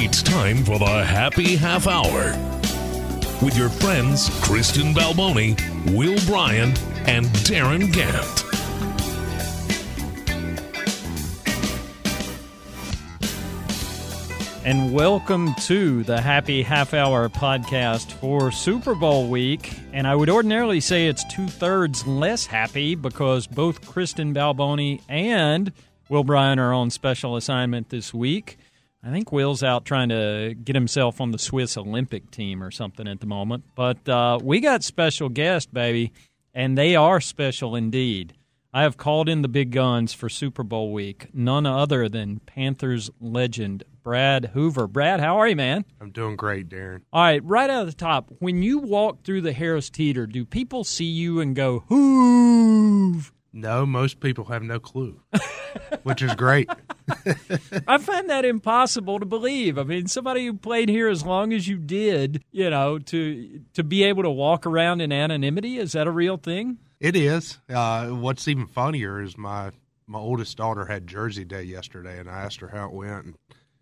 It's time for the happy half hour with your friends Kristen Balboni, Will Bryan, and Darin Gantt. And welcome to the Happy Half Hour podcast for Super Bowl week. And I would ordinarily say it's two thirds less happy because both Kristen Balboni and Will Bryan are on special assignment this week. I think Will's out trying to get himself on the Swiss Olympic team or something at the moment. But uh, we got special guests, baby, and they are special indeed. I have called in the big guns for Super Bowl week, none other than Panthers legend Brad Hoover. Brad, how are you, man? I'm doing great, Darren. All right, right out of the top, when you walk through the Harris Teeter, do people see you and go, Hoove? No, most people have no clue, which is great. I find that impossible to believe. I mean, somebody who played here as long as you did, you know, to to be able to walk around in anonymity, is that a real thing? It is. Uh, what's even funnier is my my oldest daughter had Jersey Day yesterday, and I asked her how it went, and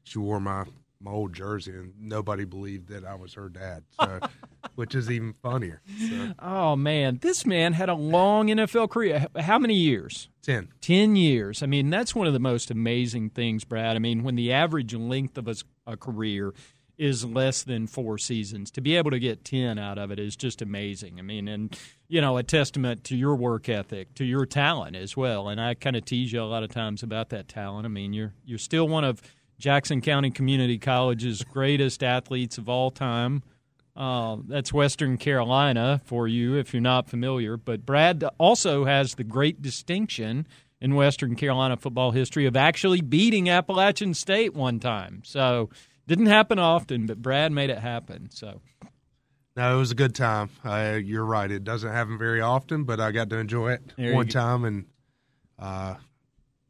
she wore my my old jersey, and nobody believed that I was her dad. So, which is even funnier. So, Oh man, this man had a long NFL career. How many years? ten. 10 years. I mean, that's one of the most amazing things, Brad. I mean, when the average length of a career is less than four seasons, to be able to get 10 out of it is just amazing. I mean, and, you know, a testament to your work ethic, to your talent as well. And I kind of tease you a lot of times about that talent. I mean, you're, you're still one of Jackson County Community College's greatest athletes of all time. Uh, that's Western Carolina for you if you're not familiar. But Brad also has the great distinction in Western Carolina football history of actually beating Appalachian State one time. So didn't happen often, but Brad made it happen. So No, it was a good time. Uh, you're right. It doesn't happen very often, but I got to enjoy it There one time and uh,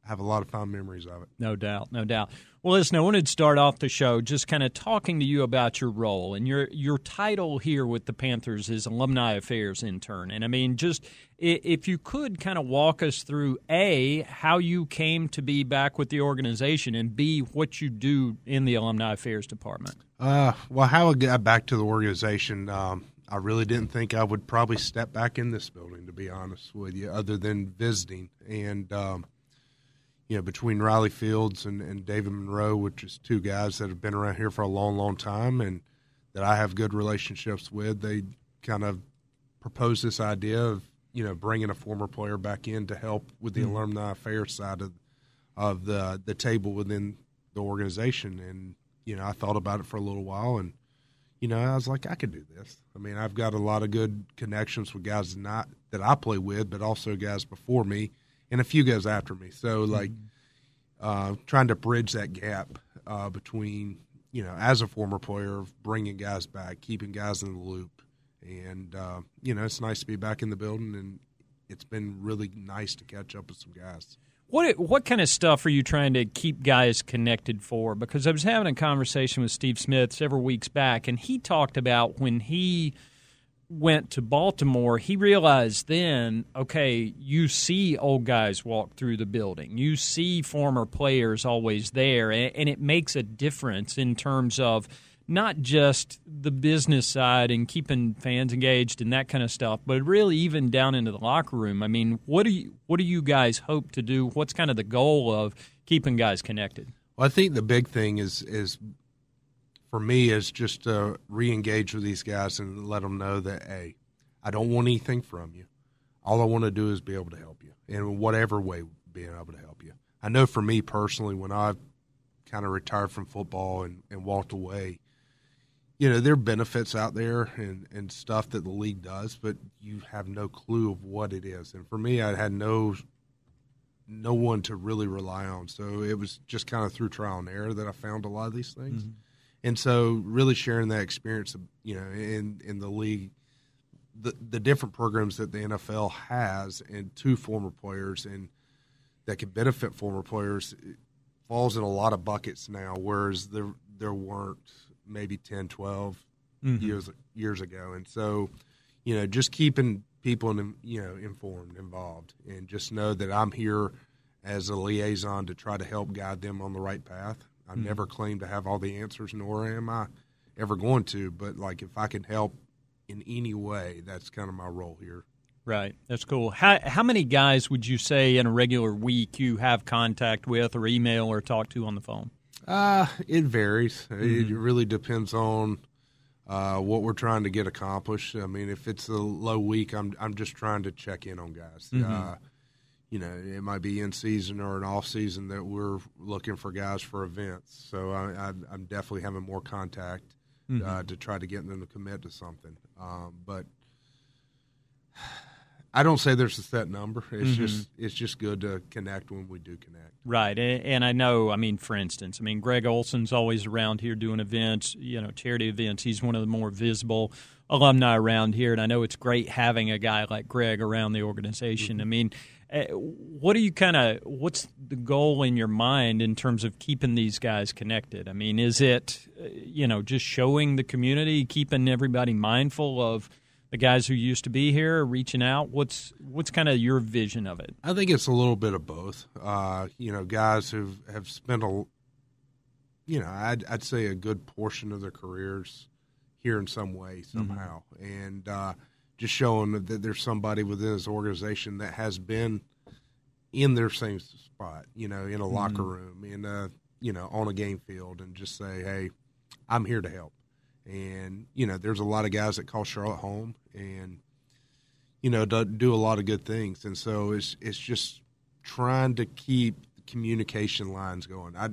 have a lot of fond memories of it. No doubt, no doubt. Well, listen, I wanted to start off the show just kind of talking to you about your role and your your title here with the Panthers is alumni affairs intern. And I mean, just if you could kind of walk us through a how you came to be back with the organization, and b what you do in the alumni affairs department. Uh, well, how I got back to the organization, um, I really didn't think I would probably step back in this building, to be honest with you, other than visiting. And, um, you know, between Riley Fields and, and David Monroe, which is two guys that have been around here for a long, long time and that I have good relationships with, they kind of proposed this idea of, you know, bringing a former player back in to help with the hmm. alumni affairs side of, of the, the table within the organization. And, you know, I thought about it for a little while and, you know, I was like, I could do this. I mean, I've got a lot of good connections with guys not that I play with, but also guys before me and a few guys after me. So, like, uh, trying to bridge that gap uh, between, you know, as a former player, of bringing guys back, keeping guys in the loop, and uh, you know, it's nice to be back in the building, and it's been really nice to catch up with some guys. What what kind of stuff are you trying to keep guys connected for? Because I was having a conversation with Steve Smith several weeks back, and he talked about when he went to Baltimore, he realized then, okay, you see old guys walk through the building, you see former players always there, and, it makes a difference in terms of not just the business side and keeping fans engaged and that kind of stuff, but really even down into the locker room. I mean, what do you what do you guys hope to do? What's kind of the goal of keeping guys connected? Well, I think the big thing is is for me is just to re-engage with these guys and let them know that hey, I don't want anything from you. All I want to do is be able to help you in whatever way, being able to help you. I know for me personally, when I kind of retired from football and, and walked away, you know there are benefits out there and, and stuff that the league does, but you have no clue of what it is. And for me, I had no no one to really rely on, so it was just kind of through trial and error that I found a lot of these things. Mm-hmm. And so, really sharing that experience, you know, in in the league, the the different programs that the NFL has, and two former players, and that can benefit former players, falls in a lot of buckets now, whereas there there weren't maybe 10, 12 mm-hmm. years years ago. And so, you know, just keeping people in, you know informed, involved, and just know that I'm here as a liaison to try to help guide them on the right path. I mm-hmm. never claim to have all the answers, nor am I ever going to. But like, if I can help in any way, that's kind of my role here. Right, that's cool. How how many guys would you say in a regular week you have contact with, or email, or talk to on the phone? Uh, it varies. Mm-hmm. It really depends on uh, what we're trying to get accomplished. I mean, if it's a low week, I'm I'm just trying to check in on guys. Mm-hmm. Uh, you know, it might be in season or an off season that we're looking for guys for events. So I, am definitely having more contact mm-hmm. uh, to try to get them to commit to something. Um, but I don't say there's a set number. It's mm-hmm. just it's just good to connect when we do connect. Right, and I know. I mean, for instance, I mean, Greg Olsen's always around here doing events. You know, charity events. He's one of the more visible alumni around here, and I know it's great having a guy like Greg around the organization. Mm-hmm. I mean, what do you kind of what's the goal in your mind in terms of keeping these guys connected? I mean, is it eh, you know just showing the community, keeping everybody mindful of the guys who used to be here reaching out? What's what's kind of your vision of it? I think it's a little bit of both. Uh, you know, guys who have spent a, you know, I'd, I'd say a good portion of their careers here in some way mm-hmm. somehow, mm-hmm. and uh, just showing that there's somebody within this organization that has been in their same spot. You know, in a mm-hmm. locker room, in a you know on a game field, and just say, hey, I'm here to help and you know there's a lot of guys that call Charlotte home and you know do, do a lot of good things and so it's it's just trying to keep communication lines going I,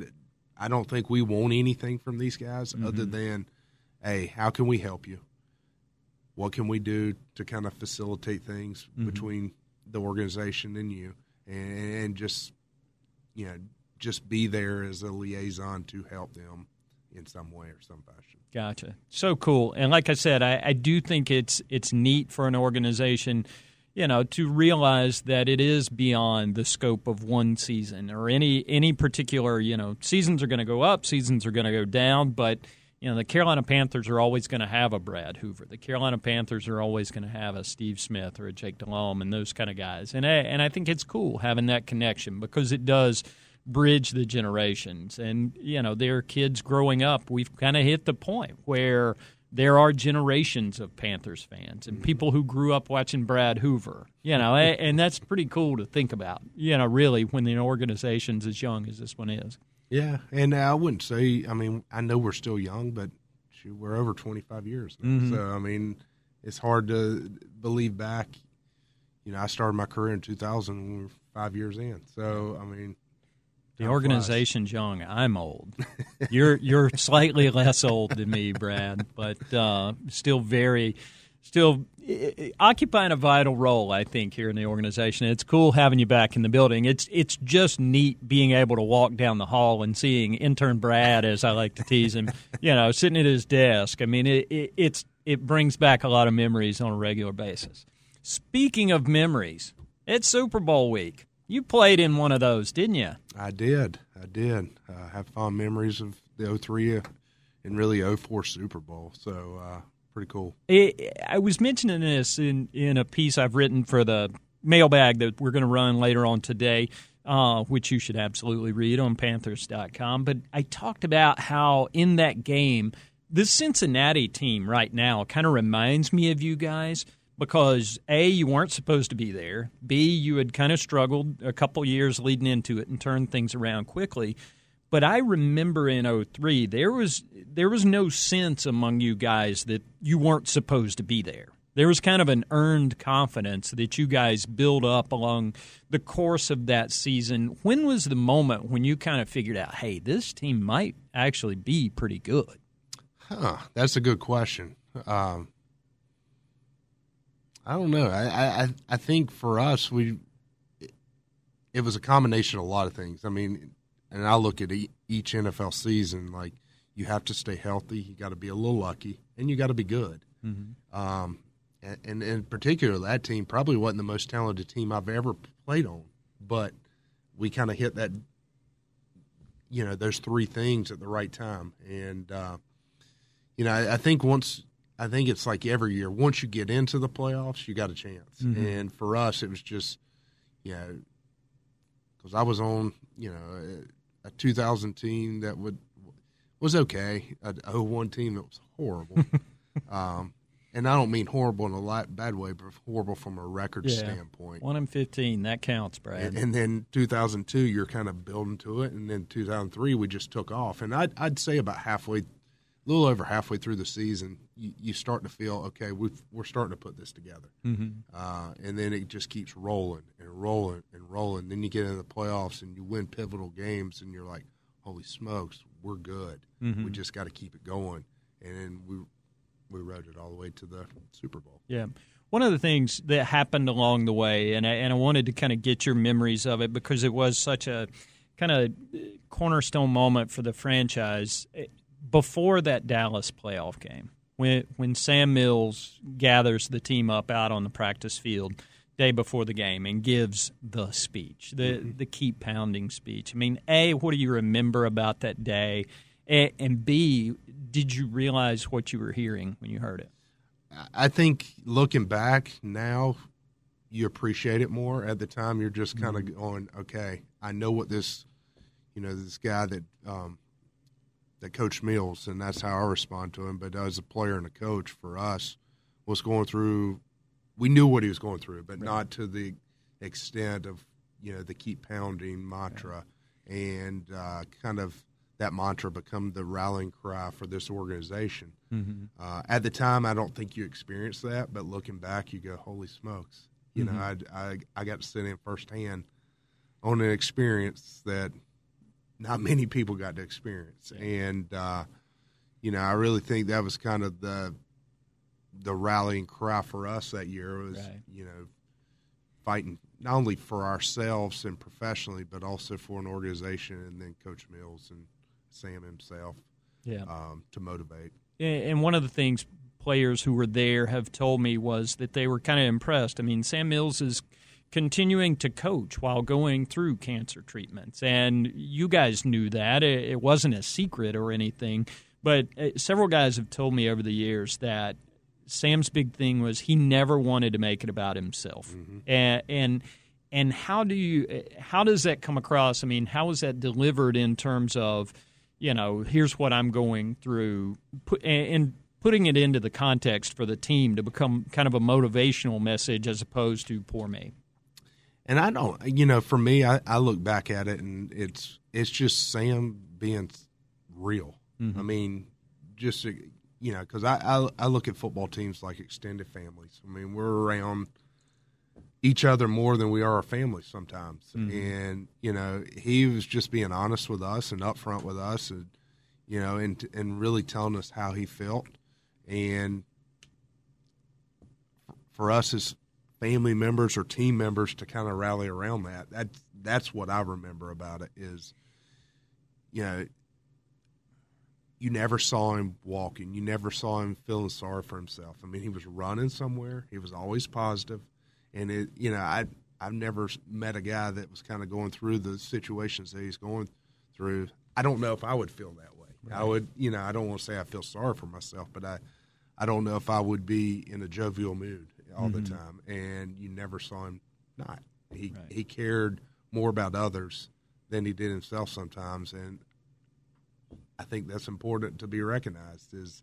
I don't think we want anything from these guys mm-hmm. other than hey how can we help you what can we do to kind of facilitate things mm-hmm. between the organization and you and, and just you know just be there as a liaison to help them in some way or some fashion. Gotcha. So cool. And like I said, I, I do think it's it's neat for an organization, you know, to realize that it is beyond the scope of one season or any any particular, you know, seasons are going to go up, seasons are going to go down, but you know, the Carolina Panthers are always going to have a Brad Hoover. The Carolina Panthers are always going to have a Steve Smith or a Jake Delhomme and those kind of guys. And I, and I think it's cool having that connection because it does – bridge the generations. And, you know, there are kids growing up. We've kind of hit the point where there are generations of Panthers fans and mm-hmm. people who grew up watching Brad Hoover, you know, eh, and that's pretty cool to think about, you know, really when the organization's as young as this one is. Yeah. And I wouldn't say, I mean, I know we're still young, but shoot, we're over 25 years now. Mm-hmm. So, I mean, it's hard to believe back. You know, I started my career in 2000 when we were five years in. So, I mean, the organization's young. I'm old. You're you're slightly less old than me, Brad, but uh, still very, still occupying a vital role. I think here in the organization. It's cool having you back in the building. It's it's just neat being able to walk down the hall and seeing intern Brad, as I like to tease him, you know, sitting at his desk. I mean, it, it it's it brings back a lot of memories on a regular basis. Speaking of memories, it's Super Bowl week. You played in one of those, didn't you? I did. I did. I uh, have fond memories of the 03 and really 04 Super Bowl. So, uh, pretty cool. It, I was mentioning this in, in a piece I've written for the mailbag that we're going to run later on today, uh, which you should absolutely read on Panthers.com. But I talked about how in that game, this Cincinnati team right now kind of reminds me of you guys – because A, you weren't supposed to be there. B, you had kind of struggled a couple years leading into it and turned things around quickly. But I remember in 03, there was there was no sense among you guys that you weren't supposed to be there. There was kind of an earned confidence that you guys built up along the course of that season. When was the moment when you kind of figured out, hey, this team might actually be pretty good? Huh, that's a good question. Um, I don't know. I, I I think for us, we it was a combination of a lot of things. I mean, and I look at each NFL season like you have to stay healthy, you got to be a little lucky, and you got to be good. Mm-hmm. Um, and, and in particular, that team probably wasn't the most talented team I've ever played on, but we kind of hit that, you know, those three things at the right time. And, uh, you know, I, I, think once, I think it's like every year, once you get into the playoffs, you got a chance. Mm-hmm. And for us, it was just, you know, because I was on, you know, a, a 2000 team that would was okay, a 01 team that was horrible. um, and I don't mean horrible in a bad way, but horrible from a record yeah. standpoint. One in fifteen, that counts, Brad. And, and, then 2002, you're kind of building to it, and then 2003, we just took off. And I'd, I'd say about halfway, a little over halfway through the season, you, you start to feel okay. we are starting to put this together, mm-hmm. uh, and then it just keeps rolling and rolling and rolling. Then you get into the playoffs and you win pivotal games, and you're like, "Holy smokes, we're good. Mm-hmm. We just got to keep it going." And then we we rode it all the way to the Super Bowl. Yeah. One of the things that happened along the way, and I, and I wanted to kind of get your memories of it because it was such a kind of cornerstone moment for the franchise before that Dallas playoff game. When when Sam Mills gathers the team up out on the practice field day before the game and gives the speech, the mm-hmm. the keep pounding speech. I mean, a what do you remember about that day? and B, did you realize what you were hearing when you heard it? I think looking back now, you appreciate it more. At the time, you're just kind of mm-hmm. going, okay, I know what this, you know, this guy that um, that Coach Mills, and that's how I respond to him. But as a player and a coach for us, was going through. We knew what he was going through, but right. not to the extent of you know the keep pounding mantra right. and uh, kind of that mantra become the rallying cry for this organization. Mm-hmm. Uh, at the time, I don't think you experienced that, but looking back, you go, "Holy smokes!" You mm-hmm. know, I, I, I got to sit in firsthand on an experience that not many people got to experience, and uh, you know, I really think that was kind of the the rallying cry for us that year was right. you know fighting not only for ourselves and professionally, but also for an organization and then Coach Mills and Sam himself yeah. Um, to motivate. And one of the things players who were there have told me was that they were kind of impressed. I mean, Sam Mills is continuing to coach while going through cancer treatments. And you guys knew that. It wasn't a secret or anything. But uh, several guys have told me over the years that Sam's big thing was he never wanted to make it about himself. Mm-hmm. And, and and how do you how does that come across? I mean, how is that delivered in terms of you know, here's what I'm going through, put, and putting it into the context for the team to become kind of a motivational message as opposed to poor me. And I don't, you know, for me, I, I look back at it and it's it's just Sam being real. Mm-hmm. I mean, just you know, because I, I I look at football teams like extended families. I mean, we're around each other more than we are our families sometimes. Mm-hmm. And you know, he was just being honest with us and upfront with us, and you know, and and really telling us how he felt. And for us as family members or team members to kind of rally around that, that that's what I remember about it is, you know. You never saw him walking. You never saw him feeling sorry for himself. I mean, he was running somewhere. He was always positive and it you know I I've never met a guy that was kind of going through the situations that he's going through. I don't know if I would feel that way. Right. I would you know I don't want to say I feel sorry for myself, but I I don't know if I would be in a jovial mood all mm-hmm. the time. And you never saw him not. He right. he cared more about others than he did himself sometimes, and I think that's important to be recognized. Is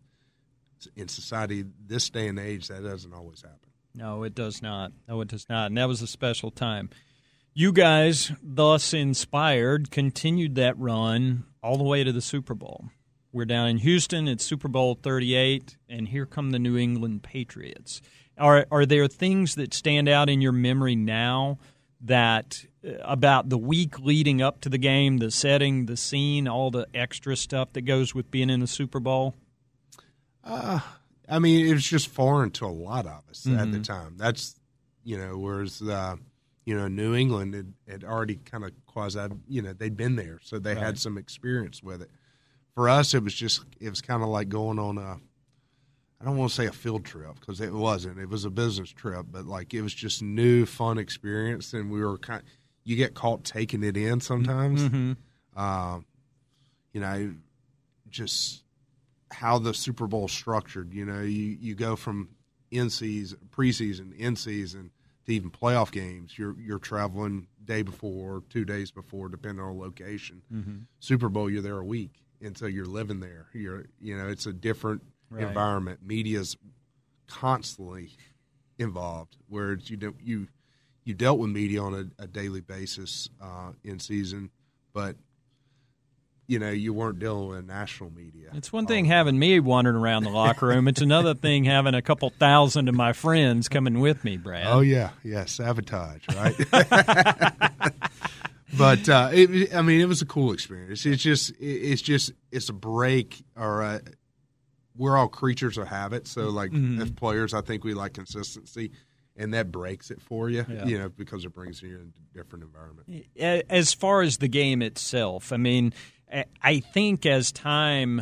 in society this day and age that doesn't always happen. No, it does not. No, it does not. And that was a special time. You guys, thus inspired, continued that run all the way to the Super Bowl. We're down in Houston. It's Super Bowl 38, and here come the New England Patriots. Are are there things that stand out in your memory now that uh, about the week leading up to the game, the setting, the scene, all the extra stuff that goes with being in the Super Bowl? Uh, I mean, it was just foreign to a lot of us mm-hmm. at the Mm-hmm. time. That's you know, whereas uh, you know New England had, had already kind of quasi, you know, they'd been there, so they Right. had some experience with it. For us, it was just it was kind of like going on a. I don't want to say a field trip because it wasn't. It was a business trip, but like it was just new, fun experience, and we were kind. You get caught taking it in sometimes. Mm-hmm. Um, you know, just how the Super Bowl structured. You know, you, you go from in season, preseason, in season to even playoff games. You're you're traveling day before, two days before, depending on location. Mm-hmm. Super Bowl, you're there a week, and so you're living there. You're you know, it's a different Right. environment. Media's constantly involved, whereas you don't you you dealt with media on a, a daily basis uh, in season, but you know you weren't dealing with national media. It's one thing having me wandering around the locker room. It's another thing having a couple thousand of my friends coming with me, Brad. Oh yeah, yeah, sabotage, right? but uh, it, I mean, it was a cool experience. It's just, it's just, it's a break. Or a, we're all creatures of habit. So, like Mhm. as players, I think we like consistency, and that breaks it for you, Yeah. you know, because it brings you into a different environment. As far as the game itself, I mean, I- I think as time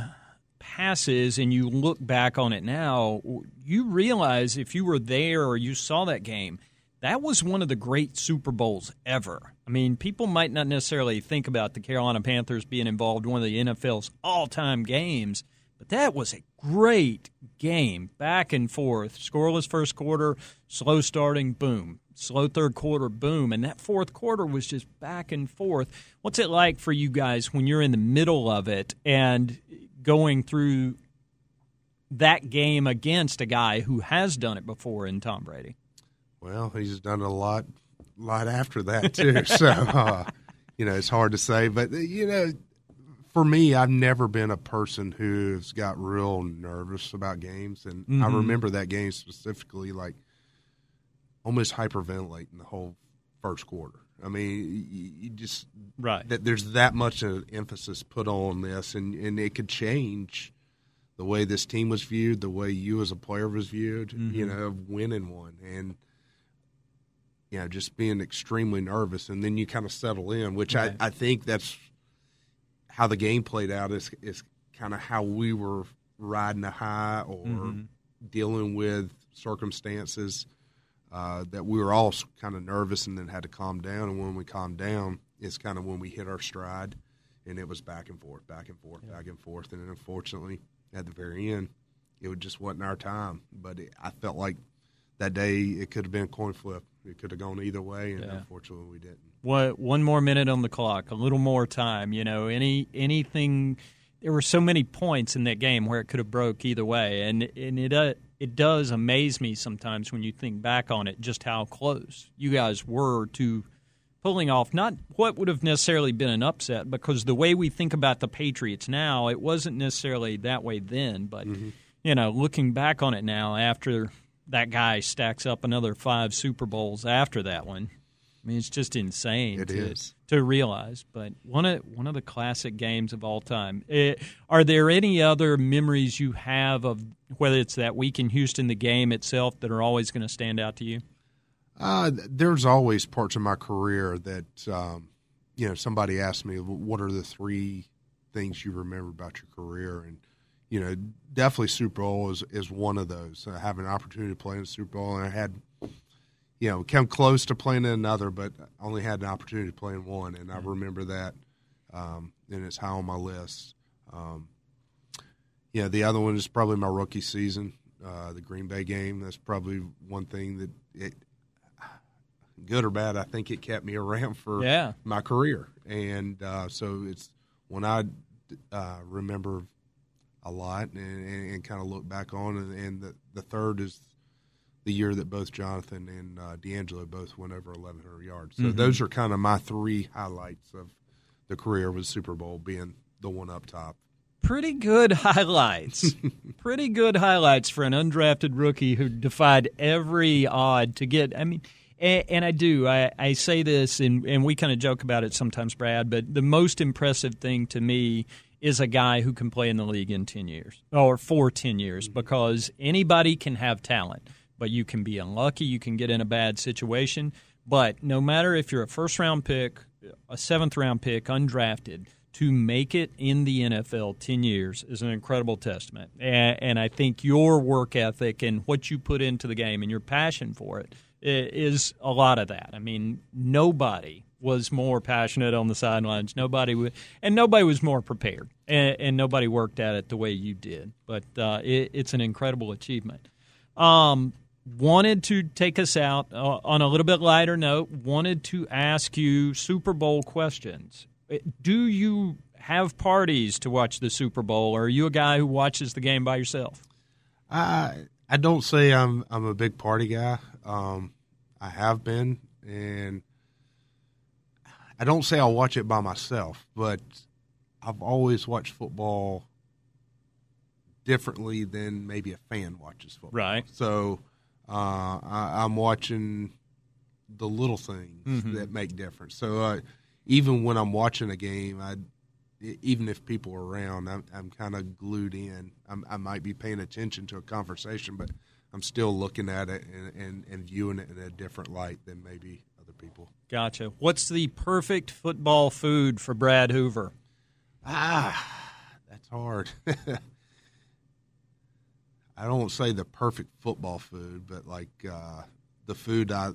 passes and you look back on it now, you realize if you were there or you saw that game, that was one of the great Super Bowls ever. I mean, people might not necessarily think about the Carolina Panthers being involved in one of the NFL's all time games, but that was a great game, back and forth. Scoreless first quarter, slow starting, boom. Slow third quarter, boom. And that fourth quarter was just back and forth. What's it like for you guys when you're in the middle of it and going through that game against a guy who has done it before in Tom Brady? Well, he's done a lot, lot after that too. so, uh, you know, it's hard to say, but you know, for me, I've never been a person who's got real nervous about games, and I Mhm. remember that game specifically, like almost hyperventilating the whole first quarter. I mean, you, you just Right. that there's that much of emphasis put on this, and and it could change the way this team was viewed, the way you as a player was viewed, you Mhm. know, of winning one, and you know, just being extremely nervous, and then you kind of settle in, which Right. I, I think that's how the game played out. Is is kind of how we were riding a high or Mhm. dealing with circumstances uh, that we were all kind of nervous and then had to calm down. And when we calmed down, is kind of when we hit our stride, and it was back and forth, back and forth, back and forth. And then unfortunately, at the very end, it just wasn't our time. But it, I felt like that day it could have been a coin flip. It could have gone either way, and Yeah. unfortunately, we didn't. What one more minute on the clock, a little more time. You know, any anything. There were so many points in that game where it could have broke either way, and and it uh, it does amaze me sometimes when you think back on it, just how close you guys were to pulling off not what would have necessarily been an upset, because the way we think about the Patriots now, it wasn't necessarily that way then, but you know, looking back on it now after that guy stacks up another five Super Bowls after that one. I mean, it's just insane It to, is. to realize. But one of one of the classic games of all time. Eh, are there any other memories you have of whether it's that week in Houston, the game itself, that are always going to stand out to you? Uh, there's always parts of my career that, um, you know, somebody asked me, what are the three things you remember about your career? And, you know, definitely Super Bowl is, is one of those. I have an opportunity to play in the Super Bowl, and I had, you know, come close to playing in another, but I only had an opportunity to play in one, and I remember that, um, and it's high on my list. Um, yeah, the other one is probably my rookie season, uh, the Green Bay game. That's probably one thing that it, good or bad, I think it kept me around for Yeah. my career, and uh, so it's when I uh, remember a lot and, and, and kind of look back on, and, and the, the third is the year that both Jonathan and uh, DeAngelo both went over 1,100 yards. So Mhm. those are kind of my three highlights of the career with Super Bowl being the one up top. Pretty good highlights. Pretty good highlights for an undrafted rookie who defied every odd to get. I mean, and, and I do. I, I say this, and, and we kind of joke about it sometimes, Brad. But the most impressive thing to me is a guy who can play in the league in 10 years or for 10 years because anybody can have talent, but you can be unlucky, you can get in a bad situation. But no matter if you're a first round pick, a seventh round pick, undrafted, to make it in the NFL 10 years is an incredible testament. And, and, I think your work ethic and what you put into the game and your passion for it is a lot of that. I mean, nobody was more passionate on the sidelines. Nobody would, and nobody was more prepared, and, and nobody worked at it the way you did. But uh, it, it's an incredible achievement. Um, wanted to take us out uh, on a little bit lighter note. Wanted to ask you Super Bowl questions. Uh, do you have parties to watch the Super Bowl, or are you a guy who watches the game by yourself? I I don't say I'm I'm a big party guy. Um, I have been, and I don't say I'll watch it by myself, but I've always watched football differently than maybe a fan watches football. Right. So uh, I, am watching the little things mm-hmm. that make difference. So uh, even when I'm watching a game, I even if people are around, I'm, I'm kind of glued in. I'm, i might be paying attention to a conversation, but I'm still looking at it and, and, and viewing it in a different light than maybe other people. Gotcha. What's the perfect football food for Brad Hoover? Ah, that's hard. I don't say the perfect football food, but like uh, the food I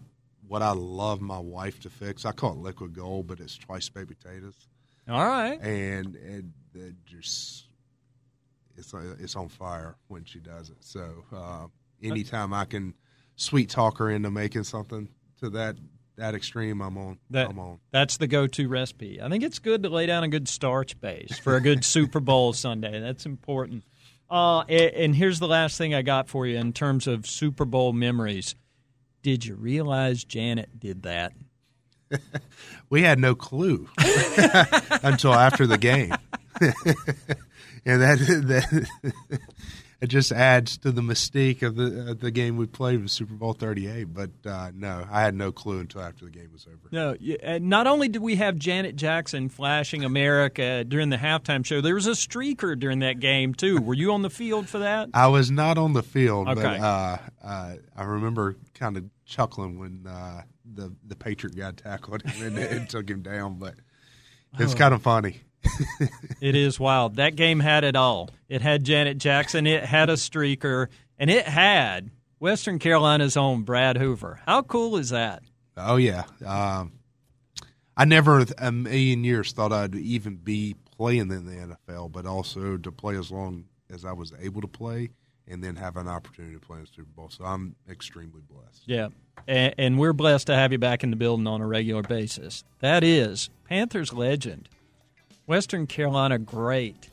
what I love my wife to fix. I call it liquid gold, but it's twice baked potatoes. All right, and and it just it's it's on fire when she does it. So uh, anytime I can sweet talk her into making something to that that extreme, I'm on. That, I'm on. That's the go-to recipe. I think it's good to lay down a good starch base for a good Super Bowl Sunday. That's important. Uh, and here's the last thing I got for you in terms of Super Bowl memories. Did you realize Janet did that? we had no clue until after the game. and that, that it just adds to the mystique of the of the game we played with Super Bowl Thirty Eight. But uh, no, I had no clue until after the game was over. No, not only did we have Janet Jackson flashing America during the halftime show, there was a streaker during that game too. Were you on the field for that? I was not on the field, okay. but uh, uh, I remember kind of chuckling when uh, the the Patriot guy tackled him and, and took him down. But it's oh. kind of funny it is wild. That game had it all. It had Janet Jackson, it had a streaker, and it had Western Carolina's own Brad Hoover. How cool is that? Oh yeah. Um, I never a million years thought I'd even be playing in the NFL, but also to play as long as I was able to play and then have an opportunity to play in the Super Bowl. So I'm extremely blessed. Yeah. And, and we're blessed to have you back in the building on a regular basis. That is Panthers legend, Western Carolina great.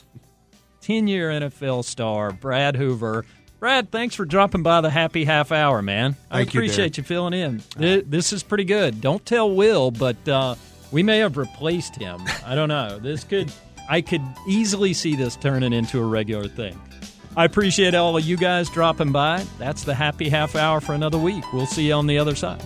10 year NFL star, Brad Hoover. Brad, thanks for dropping by the happy half hour, man. Thank I appreciate you, you, filling in. This is pretty good. Don't tell Will, but uh, we may have replaced him. I don't know. This could, I could easily see this turning into a regular thing. I appreciate all of you guys dropping by. That's the happy half hour for another week. We'll see you on the other side.